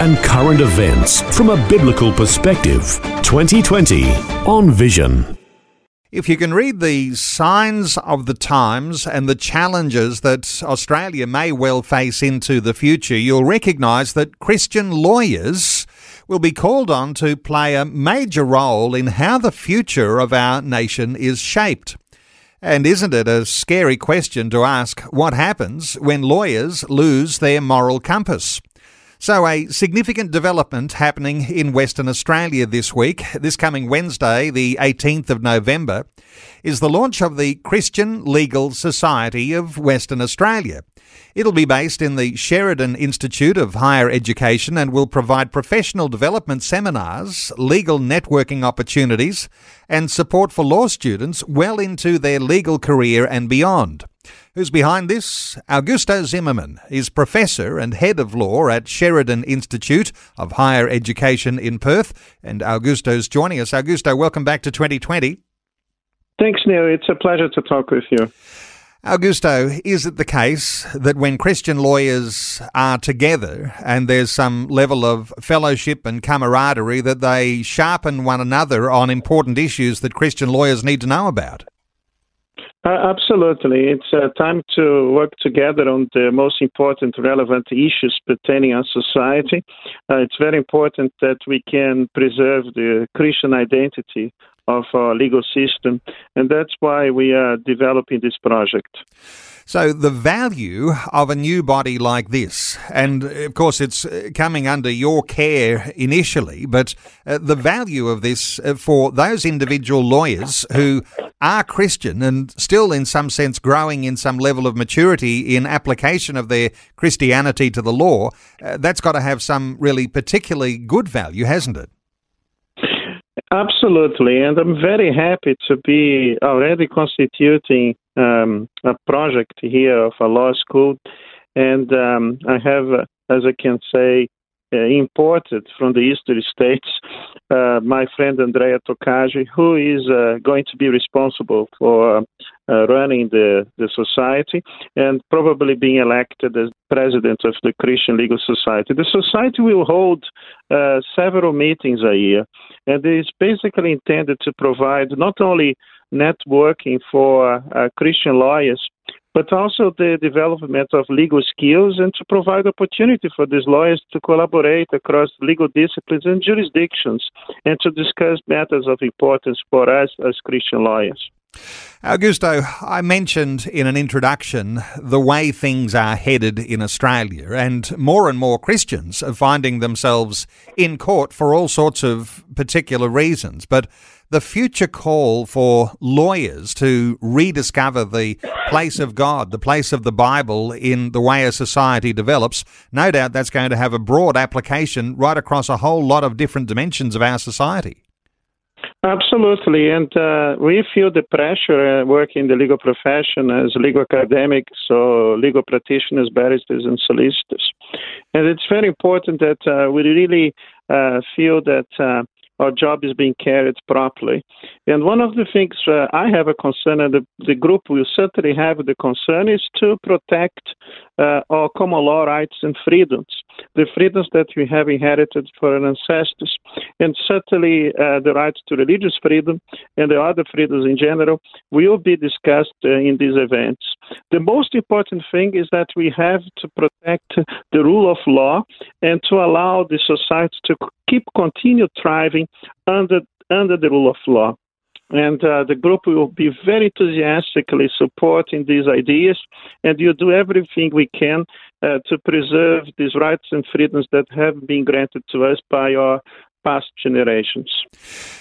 and current events from a biblical perspective. 2020 on Vision. If you can read the signs of the times and the challenges that Australia may well face into the future, you'll recognise that Christian lawyers will be called on to play a major role in how the future of our nation is shaped. And isn't it a scary question to ask what happens when lawyers lose their moral compass? So, a significant development happening in Western Australia this week, this coming Wednesday, the 18th of November, is the launch of the Christian Legal Society of Western Australia. It'll be based in the Sheridan Institute of Higher Education and will provide professional development seminars, legal networking opportunities, and support for law students well into their legal career and beyond. Who's behind this? Augusto Zimmermann is professor and head of law at Sheridan Institute of Higher Education in Perth. And Augusto's joining us. Augusto, welcome back to 2020. Thanks, Neil. It's a pleasure to talk with you. Augusto, is it the case that when Christian lawyers are together and there's some level of fellowship and camaraderie, that they sharpen one another on important issues that Christian lawyers need to know about? Uh, absolutely. It's uh, time to work together on the most important relevant issues pertaining our society. Uh, it's very important that we can preserve the Christian identity of our legal system, and that's why we are developing this project. So, the value of a new body like this, and of course, it's uh, coming under your care initially, but uh, the value of this uh, for those individual lawyers who are Christian and still, in some sense, growing in some level of maturity in application of their Christianity to the law, uh, that's got to have some really particularly good value, hasn't it? Absolutely, and I'm very happy to be already constituting um, a project here of a law school, and um, I have, uh, as I can say, imported from the eastern states uh, my friend Andrea Tokaji, who is uh, going to be responsible for uh, running the, the society and probably being elected as president of the Christian Legal Society. The society will hold uh, several meetings a year, and it is basically intended to provide not only networking for uh, Christian lawyers, but also the development of legal skills and to provide opportunity for these lawyers to collaborate across legal disciplines and jurisdictions and to discuss matters of importance for us as Christian lawyers. Augusto, I mentioned in an introduction the way things are headed in Australia, and more and more Christians are finding themselves in court for all sorts of particular reasons. But the future call for lawyers to rediscover the place of God, the place of the Bible in the way a society develops, no doubt that's going to have a broad application right across a whole lot of different dimensions of our society. Absolutely, and uh, we feel the pressure uh, working in the legal profession as legal academics, so legal practitioners, barristers, and solicitors. And it's very important that uh, we really uh, feel that uh, our job is being carried properly. And one of the things uh, I have a concern, and the, the group will certainly have the concern, is to protect uh, our common law rights and freedoms, the freedoms that we have inherited from our ancestors, and certainly uh, the right to religious freedom and the other freedoms in general will be discussed uh, in these events. The most important thing is that we have to protect the rule of law and to allow the society to keep continue thriving under under the rule of law. And uh, the group will be very enthusiastically supporting these ideas, and you do everything we can uh, to preserve these rights and freedoms that have been granted to us by our past generations.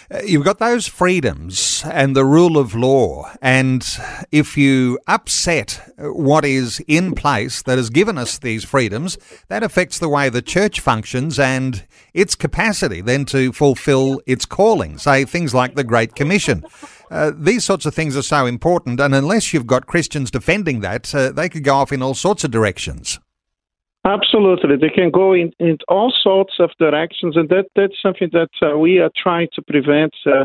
Uh, you've got those freedoms and the rule of law, and if you upset what is in place that has given us these freedoms, that affects the way the church functions and its capacity then to fulfill its calling, say things like the Great Commission. Uh, these sorts of things are so important, and unless you've got Christians defending that, uh, they could go off in all sorts of directions. Absolutely, they can go in, in all sorts of directions, and that that's something that uh, we are trying to prevent uh,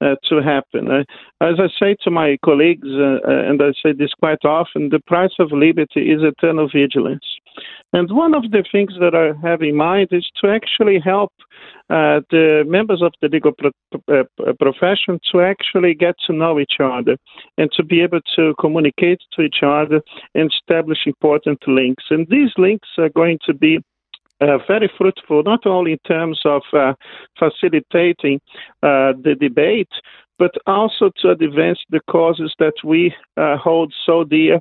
uh, to happen. Uh, as I say to my colleagues, uh, uh, and I say this quite often, the price of liberty is eternal vigilance. And one of the things that I have in mind is to actually help uh, the members of the legal pro- uh, profession to actually get to know each other and to be able to communicate to each other and establish important links. And these links are going to be uh, very fruitful, not only in terms of uh, facilitating uh, the debate, but also to advance the causes that we uh, hold so dear,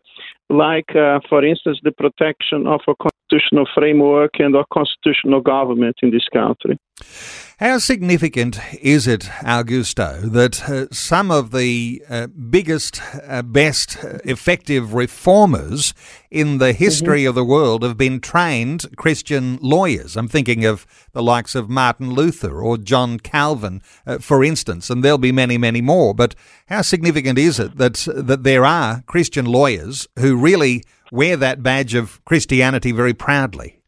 like, uh, for instance, the protection of a constitutional framework and a constitutional government in this country. How significant is it, Augusto, that uh, some of the uh, biggest, uh, best, effective reformers in the history mm-hmm. of the world have been trained Christian lawyers? I'm thinking of the likes of Martin Luther or John Calvin, uh, for instance, and there'll be many, many more. But how significant is it that that there are Christian lawyers who really wear that badge of Christianity very proudly?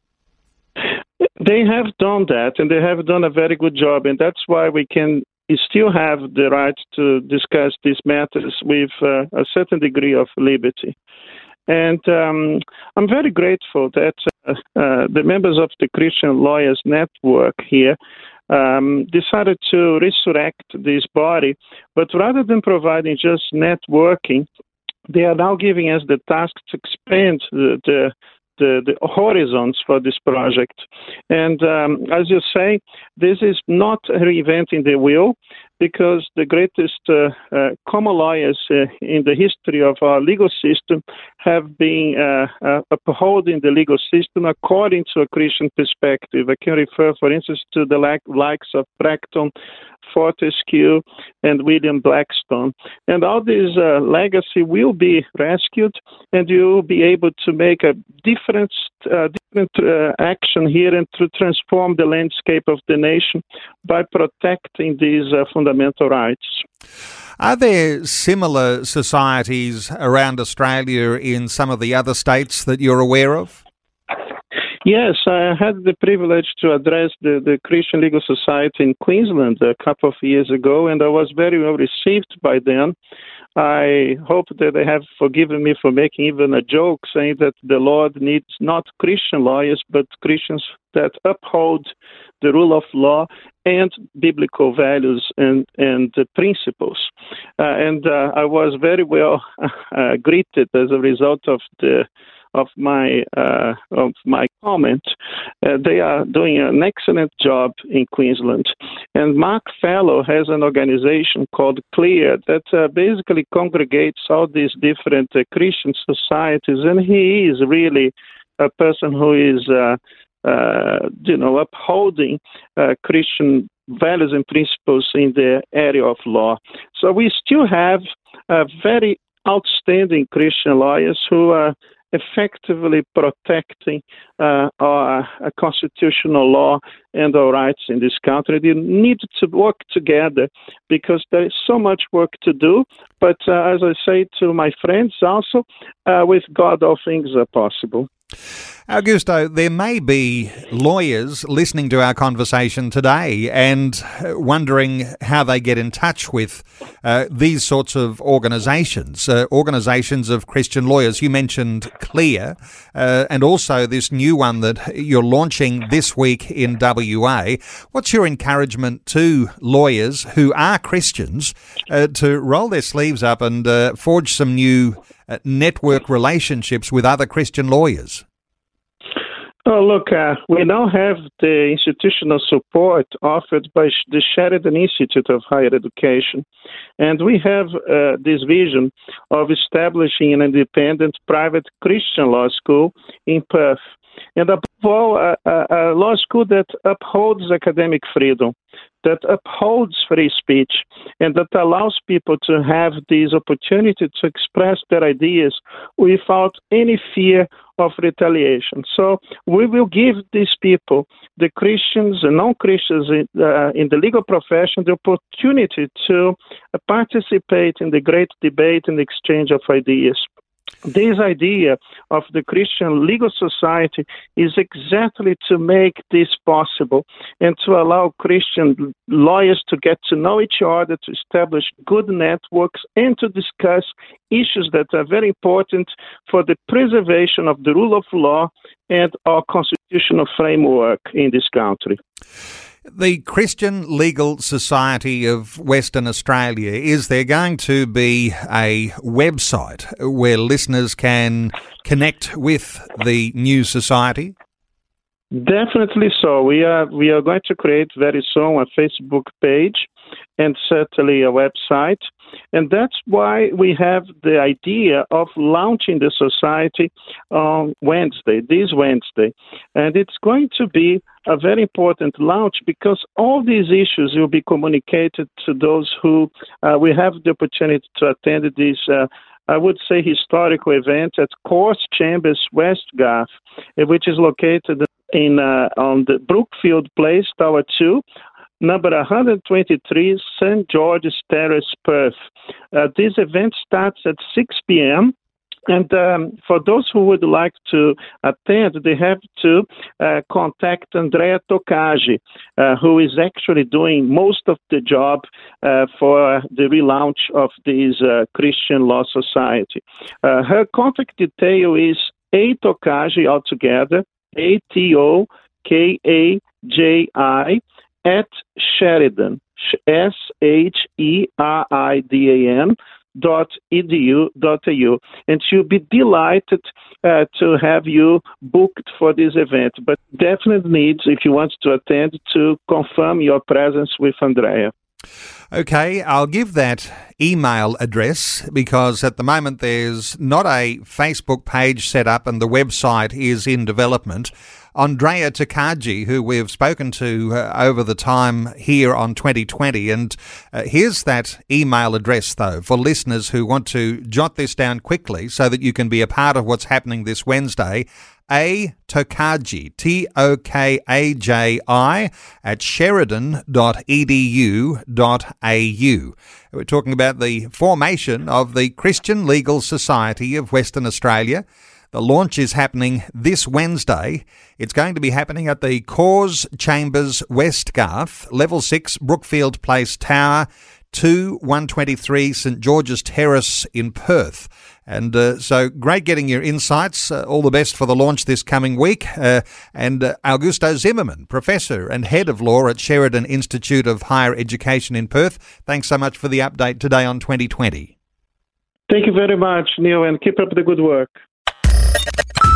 They have done that, and they have done a very good job, and that's why we can still have the right to discuss these matters with uh, a certain degree of liberty. And um, I'm very grateful that uh, uh, the members of the Christian Lawyers Network here um, decided to resurrect this body, but rather than providing just networking, they are now giving us the task to expand the, the the, the horizons for this project. And um, as you say, this is not reinventing the wheel because the greatest uh, uh, common lawyers uh, in the history of our legal system have been uh, uh, upholding the legal system according to a Christian perspective. I can refer, for instance, to the likes of Bracton, Fortescue, and William Blackstone. And all this uh, legacy will be rescued, and you will be able to make a different, uh, different uh, action here and to transform the landscape of the nation by protecting these uh, fundamental rights. Are there similar societies around Australia in some of the other states that you're aware of? Yes, I had the privilege to address the, the Christian Legal Society in Queensland a couple of years ago, and I was very well received by them. I hope that they have forgiven me for making even a joke saying that the Lord needs not Christian lawyers, but Christians that uphold the rule of law and biblical values and, and principles. Uh, and uh, I was very well uh, greeted as a result of the of my uh, of my comment. Uh, they are doing an excellent job in Queensland, and Mark Fellow has an organization called Clear that uh, basically congregates all these different uh, Christian societies, and he is really a person who is. Uh, uh, you know, upholding Christian values and principles in the area of law. So we still have very outstanding Christian lawyers who are effectively protecting uh, our uh, constitutional law and our rights in this country. They need to work together because there is so much work to do. But uh, as I say to my friends also, uh, with God, all things are possible. Augusto, there may be lawyers listening to our conversation today and wondering how they get in touch with uh, these sorts of organisations, uh, organisations of Christian lawyers. You mentioned Clear, uh, and also this new one that you're launching this week in WA. What's your encouragement to lawyers who are Christians uh, to roll their sleeves up and uh, forge some new uh, network relationships with other Christian lawyers? Oh, look, uh, we now have the institutional support offered by the Sheridan Institute of Higher Education. And we have uh, this vision of establishing an independent private Christian law school in Perth. And above all, a, a, law school that upholds academic freedom, that upholds free speech, and that allows people to have this opportunity to express their ideas without any fear of retaliation. So we will give these people, the Christians and non Christians in, uh, in, the legal profession, the opportunity to participate in the great debate and exchange of ideas this idea of the Christian legal society is exactly to make this possible and to allow Christian lawyers to get to know each other, to establish good networks, and to discuss issues that are very important for the preservation of the rule of law and our constitutional framework in this country. The Christian Legal Society of Western Australia, is there going to be a website where listeners can connect with the new society? Definitely so. We are we are going to create very soon a Facebook page and certainly a website. And that's why we have the idea of launching the society on Wednesday, this Wednesday. And it's going to be a very important launch because all these issues will be communicated to those who uh, we have the opportunity to attend this. Uh, I would say historical event at Courts Chambers West Garth, which is located in uh, on the Brookfield Place, Tower 2, number 123, St. George's Terrace, Perth. Uh, this event starts at 6 p.m. And um, for those who would like to attend, they have to uh, contact Andrea Tokaji, uh, who is actually doing most of the job uh, for the relaunch of this uh, Christian Law Society. Uh, her contact detail is A Tokaji altogether, A T O K A J I, at Sheridan, S H E R I D A N dot edu dot au and she'll be delighted uh, to have you booked for this event. But definitely needs if you want to attend to confirm your presence with andrea Okay, I'll give that email address because at the moment there's not a Facebook page set up and the website is in development. Andrea Tokaji, who we've spoken to uh, over the time here on 2020. And uh, here's that email address, though, for listeners who want to jot this down quickly so that you can be a part of what's happening this Wednesday. A Tokaji, T O K A J I, at sheridan.edu.au. We're talking about the formation of the Christian Legal Society of Western Australia. The launch is happening this Wednesday. It's going to be happening at the Cause Chambers West Garth, Level 6, Brookfield Place Tower, 2 123 St George's Terrace in Perth. And uh, so great getting your insights. Uh, all the best for the launch this coming week. Uh, and uh, Augusto Zimmermann, Professor and Head of Law at Sheridan Institute of Higher Education in Perth, thanks so much for the update today on 2020. Thank you very much, Neil, and keep up the good work.